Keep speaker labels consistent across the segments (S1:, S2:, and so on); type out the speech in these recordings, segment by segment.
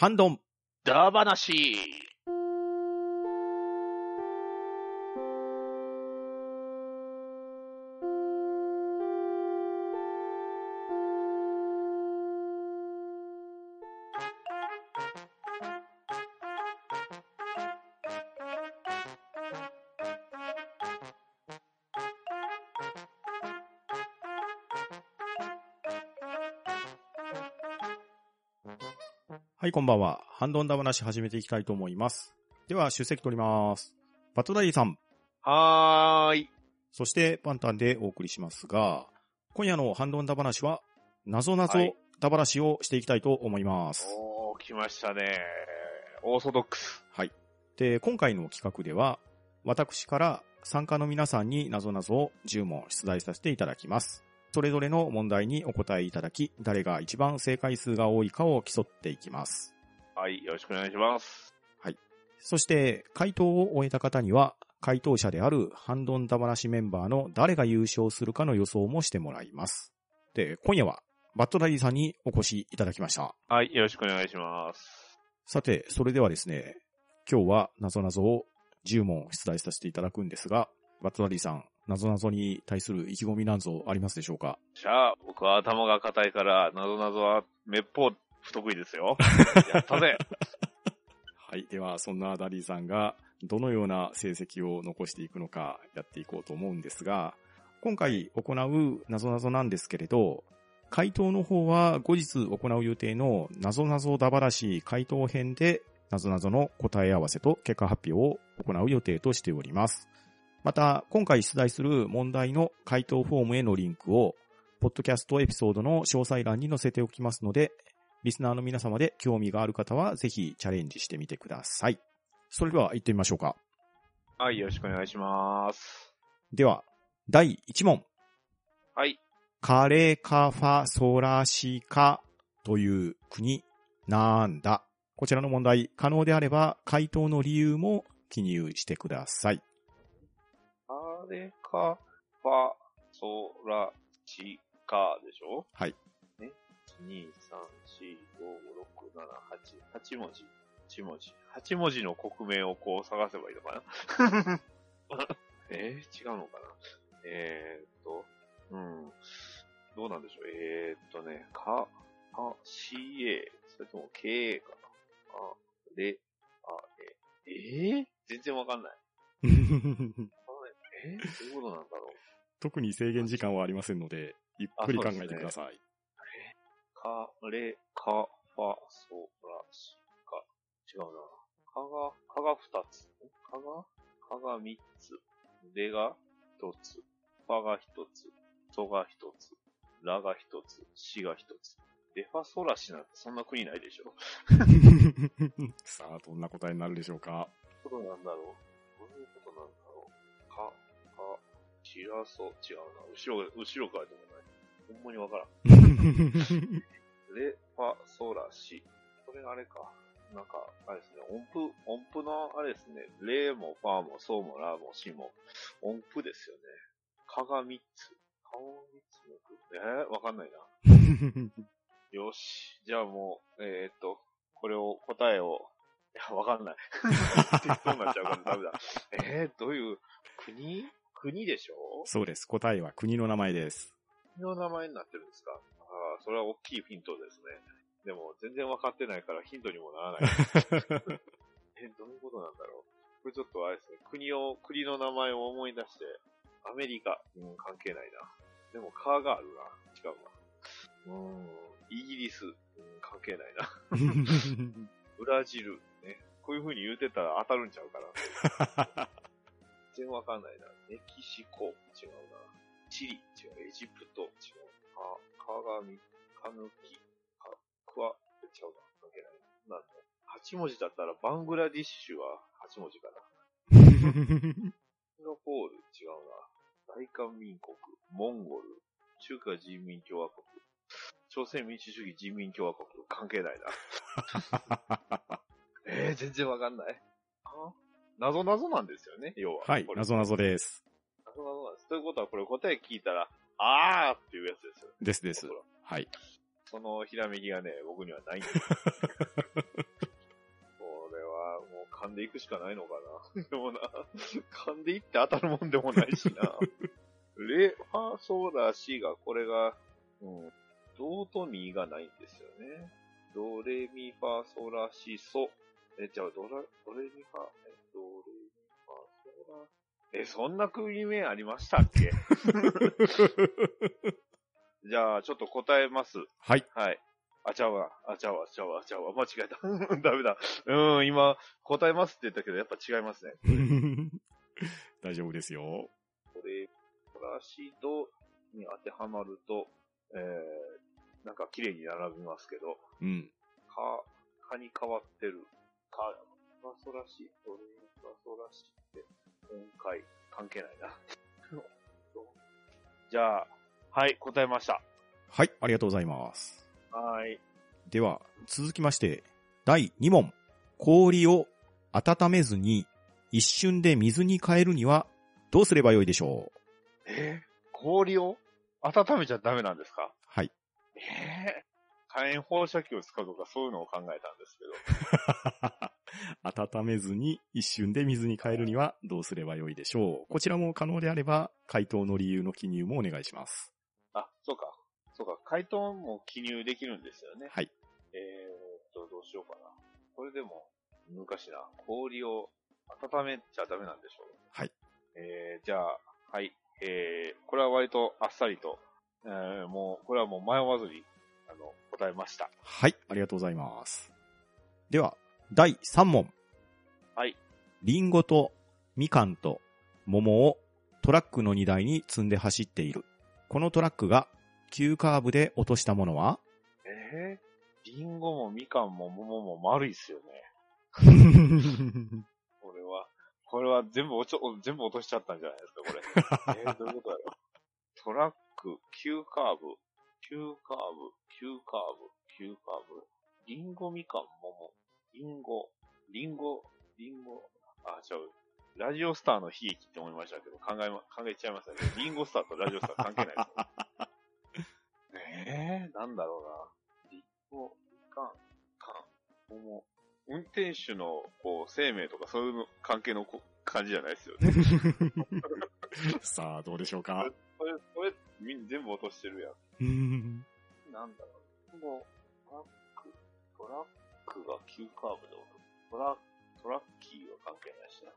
S1: ハンドン。
S2: ダーバ
S1: ナシー、こんばんは。ハンドンダ話始めていきたいと思います。では、出席取ります。バットダディさん、
S2: はーい。
S1: そしてパンタンでお送りしますが、今夜のハンドンダ話は、謎々
S2: はい
S1: ダ話をしていきたいと思います。
S2: おー、来ましたね。オーソドックス。
S1: はい。で、今回の企画では、私から参加の皆さんに謎々を10問出題させていただきます。それぞれの問題にお答えいただき、誰が一番正解数が多いかを競っていきます。
S2: はい、よろしくお願いします。
S1: そして、回答を終えた方には、回答者であるハンドンダ話メンバーの誰が優勝するかの予想もしてもらいます。で、今夜は、バットダディさんにお越しいただきました。
S2: はい、よろしくお願いします。
S1: さて、それではですね、今日は謎々を10問出題させていただくんですが、バットダディさん、謎々に対する意気込みなんぞありますでしょうか？
S2: じゃあ、僕は頭が硬いから、なぞなぞはめっぽう不得意ですよ。やったぜ。
S1: はい。では、そんなダディさんがどのような成績を残していくのかやっていこうと思うんですが、今回行う謎々なんですけれど、回答の方は後日行う予定の謎々だばらし回答編で謎々の答え合わせと結果発表を行う予定としております。また、今回出題する問題の回答フォームへのリンクを、ポッドキャストエピソードの詳細欄に載せておきますので、リスナーの皆様で興味がある方はぜひチャレンジしてみてください。それでは行ってみましょうか。
S2: はい、よろしくお願いします。
S1: では、第1問。
S2: はい。
S1: カレカファソラシカという国なんだこちらの問題、可能であれば回答の理由も記入してください。
S2: あれか、ファ、ソラ、チ、カでしょ？
S1: はい。
S2: ね。1、2、3、4、5、6、7、8、8文字。8文字。8文字の国名をこう探せばいいのかな？えー、違うのかな？えーっと、うん。どうなんでしょう？えーっとね、か、あ、CA、それとも KA かな？あ、れ、あ、え、えー、全然わかんない。えー、どういうことなんだろう
S1: 特に制限時間はありませんので、ゆっくり考えてください。
S2: か、れ、か、ファ、ソ、ラ、シ、か。違うな。かが、かが二つ。かが、かが三つ。れが一つ。ファが一つ。ソが一つ。ラが一つ。シが一つ。レファソラシなんてそんな国ないでしょ。
S1: さあ、どんな答えになるでしょうか。
S2: どうなんだろう。どういうことなんだろう。か、か、チラソ、違うな。後ろ、後ろからでもない。ほんまにわからん。レ、ファ、ソラ、シ。これあれか。なんか、あれですね、音符、音符のあれですね、レもファもソもラもシも音符ですよね。かが3つ。顔3つの句えー、わかんないな。よし。じゃあもう、えー、っと、これを、答えを、いや、わかんない。適当になっちゃうからダメだ。でしょ？
S1: そうです。答えは国の名前です。
S2: 国の名前になってるんですか？ああ、それは大きいヒントですね。でも、全然分かってないからヒントにもならない。え、どういうことなんだろう？これちょっとあれですね、国を、国の名前を思い出して、アメリカ、うん、関係ないな。でも、カーがあるな。違うな。うーん、イギリス、うん、関係ないな。ブラジル、ね。こういう風に言うてたら当たるんちゃうかな。全然わかんないな。メキシコ、違うな。チリ、違う。エジプト、違う。か、かがみ、かぬき、か、くわ、違うな。関係ないな。なんだ。8文字だったらバングラディッシュは8文字かな。シンガポール、違うな。大韓民国、モンゴル、中華人民共和国、朝鮮民主主義人民共和国、関係ないな。えー、全然わかんない。あ？謎謎なんですよね、要は。
S1: はい謎々です。
S2: 謎謎なんです。ということは、これ答え聞いたら、あーっていうやつですよ。
S1: ですです。はい。
S2: そのひらめきがね、僕にはないんです。くしかないのかな。でもな、噛んでいって当たるもんでもないしな。レ、ファーソーラーが、これが、うん、ドとミがないんですよね。ドレミファーソーラーシソ。え、じゃあ、ドラ、ドレミファ、え、ドレミファーソーラー、え、そんな組名ありましたっけ？じゃあ、ちょっと答えます。
S1: はい。
S2: はい。あちゃうわ、あちゃうわ、あちゃうわ、あちゃうわ、間違えた。ダメだ。うん、今、答えますって言ったけど、やっぱ違いますね。
S1: 大丈夫ですよ。
S2: これ、プラシドに当てはまると、えー、なんか綺麗に並びますけど、
S1: うん。
S2: か、かに変わってる。か、パソラシ、ドレパソラシって、音階、関係ないな。じゃあ、はい、答えました。
S1: はい、ありがとうございます。
S2: はい。
S1: では、続きまして、第2問。氷を温めずに一瞬で水に変えるにはどうすればよいでしょう？
S2: えー氷を温めちゃダメなんですか？
S1: はい。
S2: ええ火炎放射器を使うとかそういうのを考えたんですけど。
S1: 温めずに一瞬で水に変えるにはどうすればよいでしょうこちらも可能であれば回答の理由の記入もお願いします。
S2: あ、そうか。そうか。回答も記入できるんですよね。
S1: はい。
S2: えーっと、どうしようかな。これでも、難しいな。氷を温めちゃダメなんでしょう。
S1: はい。
S2: えー、じゃあ、はい。えー、これは割とあっさりと、えー、もう、これはもう迷わずに、あの、答えました。
S1: はい、ありがとうございます。では、第3問。
S2: はい。
S1: リンゴとみかんと桃をトラックの荷台に積んで走っている。このトラックが急カーブで落としたものは？
S2: えー、リンゴもみかんも桃も丸いっすよね。これは、これは全部落ちょ、全部落としちゃったんじゃないですか、これ。えー、どういうことだろう？トラック、急カーブ、急カーブ、急カーブ、急カーブ。リンゴみかん桃。リンゴ、リンゴ、リンゴ？あ、違う。ラジオスターの悲劇って思いましたけど、考えま、考えちゃいましたね。リンゴスターとラジオスター関係ないですよ。えー、なんだろうな。リンゴ、みかん、かん、桃。運転手の、こう、生命とかそういうの関係のこ感じじゃないですよね。
S1: さあ、どうでしょうか
S2: これ、これ、みんな全部落としてるやん。
S1: う ん
S2: なんだろう、カーブで落とす。トラ、トラッキーは関係ないしな。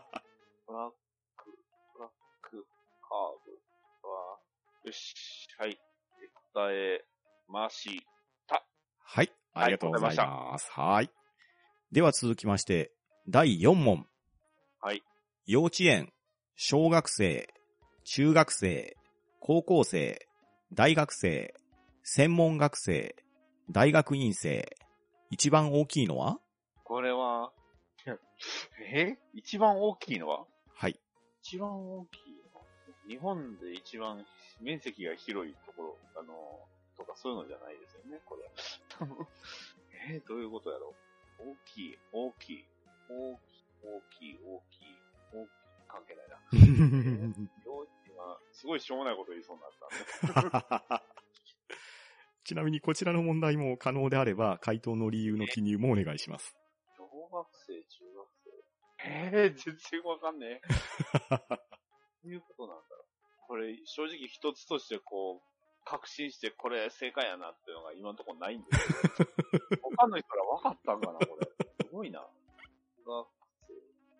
S2: トラック、トラック、カーブは、よし、はい。答えました。
S1: はい、ありがとうございます。はい。では続きまして、第4問。
S2: はい。
S1: 幼稚園、小学生、中学生、高校生、大学生、専門学生、大学院生、一番大きいのは？
S2: これは、え？一番大きいのは？
S1: はい。
S2: 一番大きいの？日本で一番面積が広いところ、あの、とかそういうのじゃないですよね、これ。え？ーどういうことやろう？大きい、大きい、大きい、大きい、大きい、大きい、関係ないな。すごいしょうもないこと言いそうになった。んで。
S1: ちなみにこちらの問題も可能であれば、回答の理由の記入もお願いします。
S2: 小学生、中学生。えー、全然わかんねえ。どういうことなんだろう。これ、正直一つとしてこう、確信してこれ正解やなっていうのが今のところないんですけど。他の人ら分かったんかな、これ。すごいな。小学生、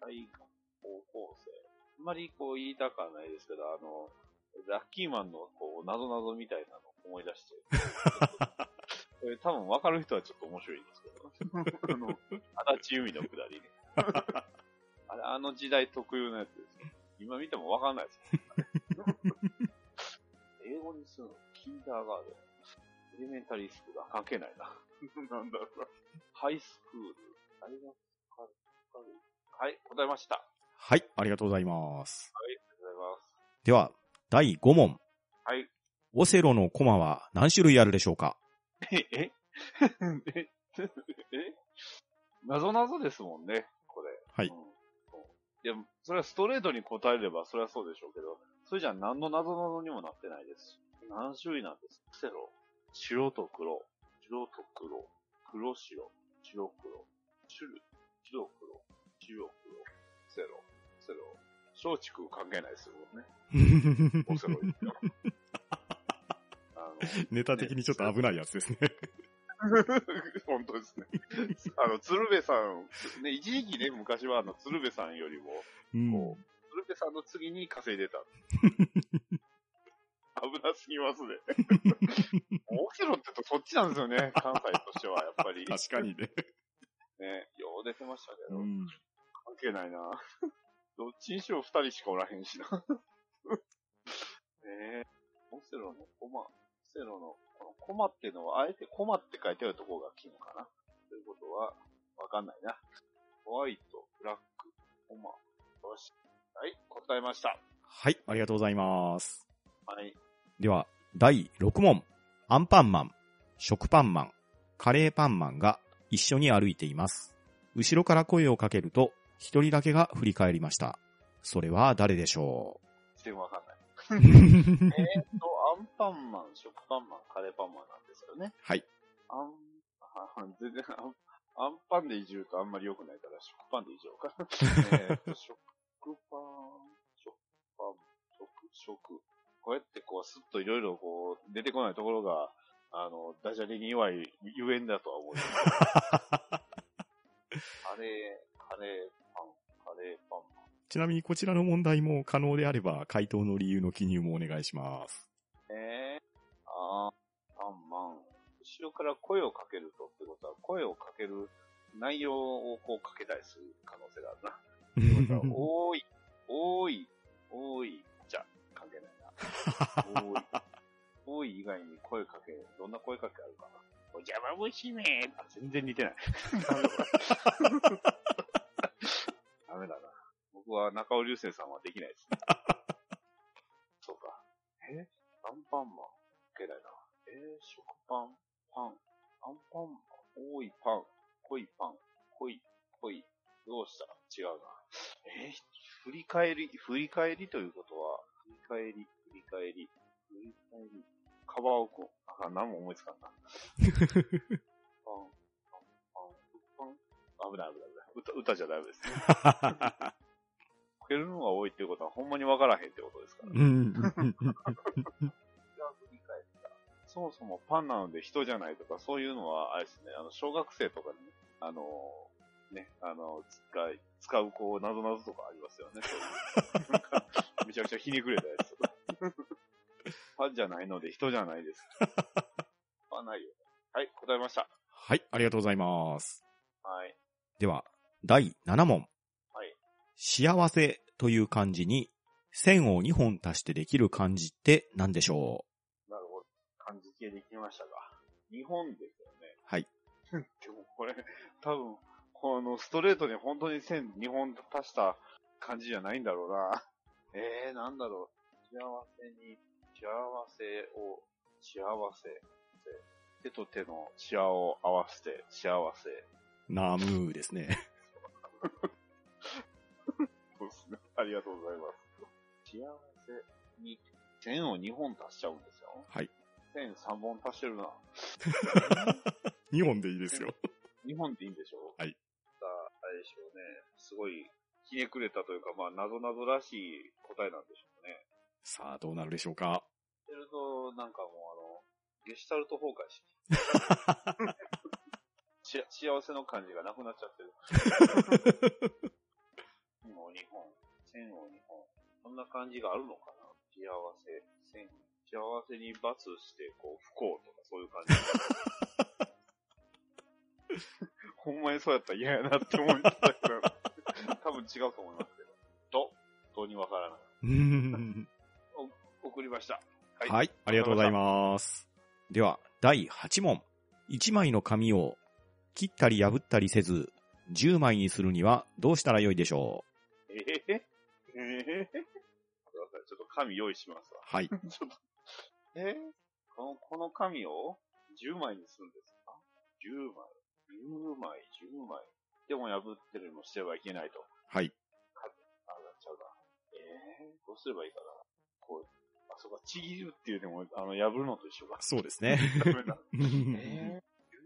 S2: 大学、高校生。あんまりこう言いたくはないですけど、あの、ラッキーマンのこう、謎々みたいなのを思い出して。これ多分分かる人はちょっと面白いですけど。あの、足立由美のくだりね。あれ、あの時代特有のやつですよ。今見ても分かんないですよ。英語にするの、キンダーガーデン。エレメンタリースクールは関係ないな。なんだろうな。ハイスクール。大学はい、答えました。は
S1: はい、ありがとうございます。
S2: い、ありがとうございます。
S1: では、第5問。
S2: はい。
S1: オセロのコマは何種類あるでしょうか？
S2: え、え？え？え？謎謎ですもんね、これ。
S1: はい
S2: うんいや、それはストレートに答えればそれはそうでしょうけど、それじゃ何の謎謎にもなってないですし。何種類なんです？かセロ。白と黒。白と黒。黒白。白黒。種類。白黒、白黒、セロ、セロ。松竹関係ないですよね。オセロ
S1: ネタ的にちょっと危ないやつですね。
S2: 本当ですね。あの、鶴瓶さん、ね、一時期ね、昔はあの、鶴瓶さんよりも、
S1: うん
S2: こう、鶴瓶さんの次に稼いでた。危なすぎますね。オセロってとそっちなんですよね、関西としては、やっぱり。
S1: 確かにね。
S2: ね、よう出てましたけど、
S1: うん
S2: 関係ないな。どっちにしろ二人しかおらへんしな。ねえ、オセロの？コマ、オセロの、このコマっていうのは、あえてコマって書いてあるところが金かな？ということは、わかんないな。ホワイト、ブラック、コマ。よし。はい、答えました。
S1: はい、ありがとうございます。
S2: はい。
S1: では、第6問。アンパンマン、食パンマン、カレーパンマンが一緒に歩いています。後ろから声をかけると、一人だけが振り返りました。それは誰でしょ
S2: 全然わかんない。
S1: う
S2: えーっと、アンパンマン、食パンマン、カレーパンマンなんですよね。
S1: はい。
S2: アン、あ全然アン、アンパンでいじるとあんまり良くないから、食パンでいじろうか。えーっと、食パン、食パン、食、食。こうやってこう、スッといろいろこう、出てこないところが、あの、ダジャレに弱いゆえんだとは思います。カレー、カレーパン、カレーパン。
S1: ちなみにこちらの問題も可能であれば、回答の理由の記入もお願いします。
S2: えー、あー、パンマン。後ろから声をかけるとってことは、声をかける内容をこうかけたりする可能性があるな。多い、多い、多い、じゃ、関係ないな。多い。多い以外に声かけ、どんな声かけあるかな。お邪魔虫めあ、全然似てない。ダメだな。僕は中尾流星さんはできないですね。そうか。えアンパンマン。けないな。えー、食パン、パン、アンパンマン、多いパン、濃いパン、濃い、濃い。どうした？違うな。えー、振り返り、振り返りということは、振り返り、振り返り、振り返り。カバオくん。あ、何も思いつかんな。パン、パン、パン、パン？危ない危ない危ない。歌、歌じゃダメですね。かけるのが多いっていうことは、ほんまにわからへんってことですから。
S1: うん。
S2: そもそもパンなので人じゃないとか、そういうのは、あれですね、あの、小学生とかに、あの、ね、あの、使い、使う、こう、なぞなぞとかありますよね、めちゃくちゃひねくれたやつ。パンじゃないので人じゃないです。パンないよ。はい、答えました。
S1: はい、ありがとうございます。
S2: はい。
S1: では、第7問。
S2: はい。
S1: 幸せという漢字に線を2本足してできる漢字って何でしょ
S2: なるほど。漢字系できましたが。日本ですよね。
S1: はい。
S2: でもこれ、多分、このストレートに本当に線2本足した感じじゃないんだろうな。えー、なんだろう。幸せに、幸せを、幸せ。手と手の幸を合わせて、幸せ。
S1: うナムーですね。
S2: ありがとうございます。幸せに、線を2本足しちゃうんですよ。
S1: はい。
S2: 線3本足してるな。
S1: 2本でいいですよ。
S2: 2本でいいんでしょ？
S1: はい。
S2: さあ、あれでしょうね。すごい、ひねくれたというか、まあ、なぞなぞらしい答えなんでしょうね。
S1: さあ、どうなるでしょうか？
S2: すると、なんかもうあの、ゲシュタルト崩壊し、し幸せの感じがなくなっちゃってる。線を2本、線を2本。そんな感じがあるのかな？幸せ、線、幸せに罰して、こう、不幸とかそういう感じ。ほんまにそうやったら嫌やなって思ったけど、多分違うと思いますけど。と、どうにわからない。
S1: うーん
S2: 送りました。はい。
S1: はい、ありがとうございます。では、第8問。1枚の紙を切ったり破ったりせず、10枚にするにはどうしたらよいでしょ
S2: え紙用意しますわ。
S1: うはい。
S2: ちょっと、えー、この、この紙を10枚にするんですか ?10 枚。10枚、10枚。でも破ってるのしてはいけないと。
S1: はい。
S2: あ、なっちゃうな。えー、どうすればいいかな。こう、あ、そうか、ちぎるっていうでも、あの、破るのと一緒か。
S1: そうですね。
S2: ダメだ。えー、10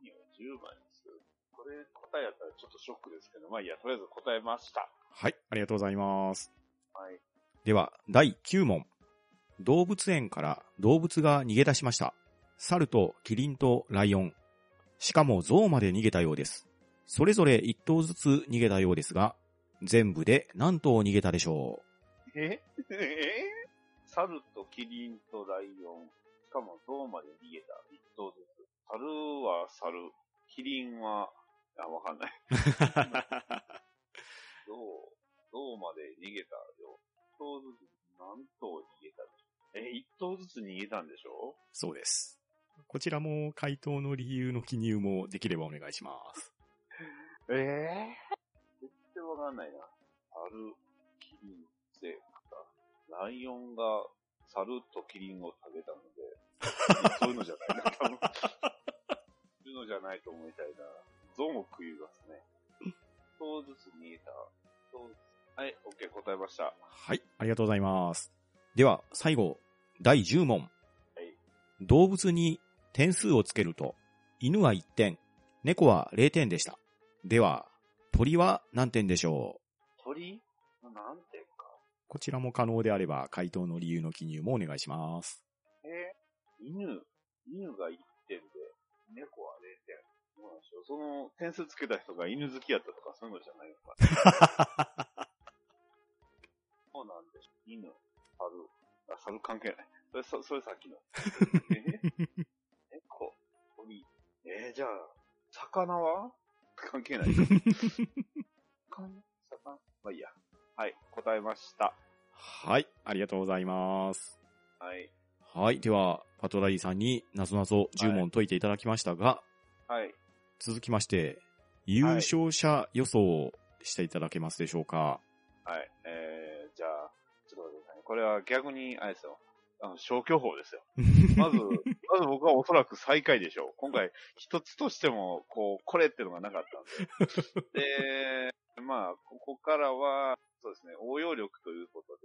S2: 枚を10枚にする。これ、こ答えやったらちょっとショックですけど、まあいいや、とりあえず答えました。
S1: はい、ありがとうございます。
S2: はい。
S1: では、第9問。動物園から動物が逃げ出しました。猿とキリンとライオン。しかも象まで逃げたようです。それぞれ1頭ずつ逃げたようですが、全部で何頭逃げたでしょ
S2: え？え？猿とキリンとライオン。しかも象まで逃げた。一頭ずつ。猿は猿。キリンは、あ、わかんない。象、象まで逃げたよ。一頭ずつ何頭逃げたでしょえ、一頭ずつ逃げたんでしょ？
S1: そうです。こちらも回答の理由の記入もできればお願いします。
S2: ええ絶対わかんないな。猿、キリン、セライオンが猿とキリンを食べたので、そういうのじゃないな、多分。そういうのじゃないと思いたいな。象も食いますね。一頭ずつ逃げた。一頭ずつはい、OK、答えました。
S1: はい、ありがとうございます。では、最後、第10問。
S2: はい
S1: 動物に点数をつけると、犬は1点、猫は0点でした。では、鳥は何点でしょう？
S2: 鳥？なんていうか。
S1: こちらも可能であれば、回答の理由の記入もお願いします。
S2: え犬、犬が1点で、猫は0点。その点数つけた人が犬好きやったとかそういうのじゃないのか な。そうなんです。犬、猿。あ、猿関係ない。それ、そそれさっきの。え？猫、鳥。えー、じゃあ、魚は？関係ない。魚魚？まあいいや。はい、答えました。
S1: はい、ありがとうございます。
S2: はい。
S1: はい、では、パトラリーさんになぞなぞ10問解いていただきましたが、
S2: はい。
S1: 続きまして、優勝者予想をしていただけますでしょうか。
S2: 逆に、あれですよ。あの、消去法ですよ。まず、まず僕はおそらく最下位でしょう。今回、一つとしても、こう、これっていうのがなかったんで。で、まあ、ここからは、そうですね、応用力ということで、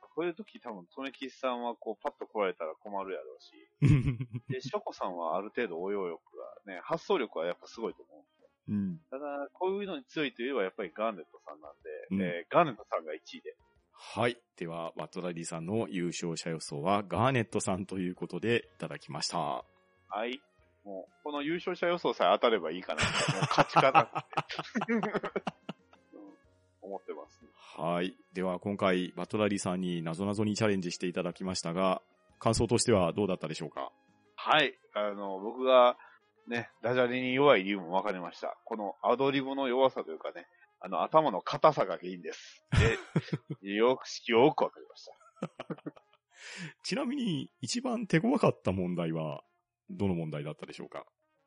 S2: こういう時多分、とめきさんはこう、パッと来られたら困るやろうし、で、ショコさんはある程度応用力がね、発想力はやっぱすごいと思う。
S1: うん
S2: ただ、こういうのに強いといえばやっぱりガーネットさんなんで、
S1: うん
S2: えーガーネットさんが1位で。
S1: はい。では、バトラリーさんの優勝者予想はガーネットさんということでいただきました。
S2: はい。もう、この優勝者予想さえ当たればいいかな。もう勝ちかなって、うん思ってます、
S1: はい。では、今回、バトラリーさんになぞなぞにチャレンジしていただきましたが、感想としてはどうだったでしょうか？
S2: はい。あの、僕が、ね、ダジャレに弱い理由も分かりました。このアドリブの弱さというかね、あの、頭の硬さが原因です。で、よく、よく分かりました。
S1: ちなみに、一番手強かった問題は、どの問題だったでしょうか？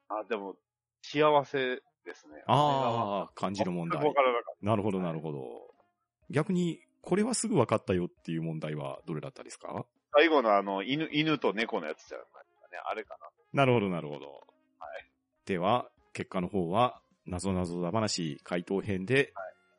S2: あ、でも、幸せですね。
S1: ああ、漢字の問題
S2: 分。からなかっ
S1: なるほど、なるほど。逆に、これはすぐ分かったよっていう問題はどれだったですか？
S2: た。最後のあの、犬、犬と猫のやつじゃないですかね。あれかな。
S1: なるほど、なるほど。では、結果の方は、なぞなぞだ話回答編で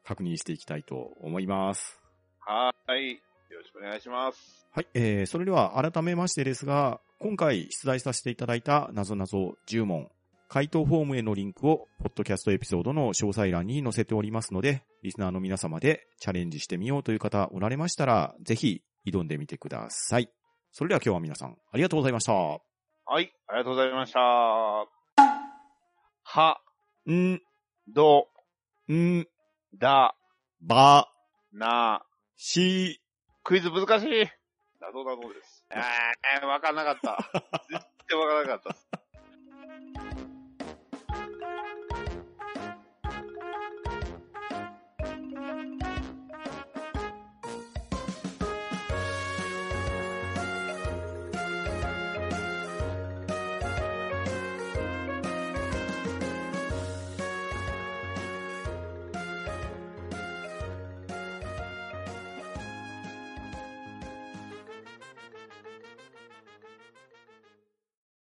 S1: 確認していきたいと思います。
S2: はーい。よろしくお願いします。
S1: はい、えー、それでは改めましてですが、今回出題させていただいたなぞなぞ10問、回答フォームへのリンクを、ポッドキャストエピソードの詳細欄に載せておりますので、リスナーの皆様でチャレンジしてみようという方おられましたら、ぜひ挑んでみてください。それでは今日は皆さん、ありがとうございました。
S2: はい。ありがとうございました。は、
S1: ん、
S2: ど、
S1: ん、
S2: だ、
S1: ば、
S2: な、
S1: し、
S2: クイズ難しい。なぞなぞです。えー、わかんなかった。絶対わからなかった。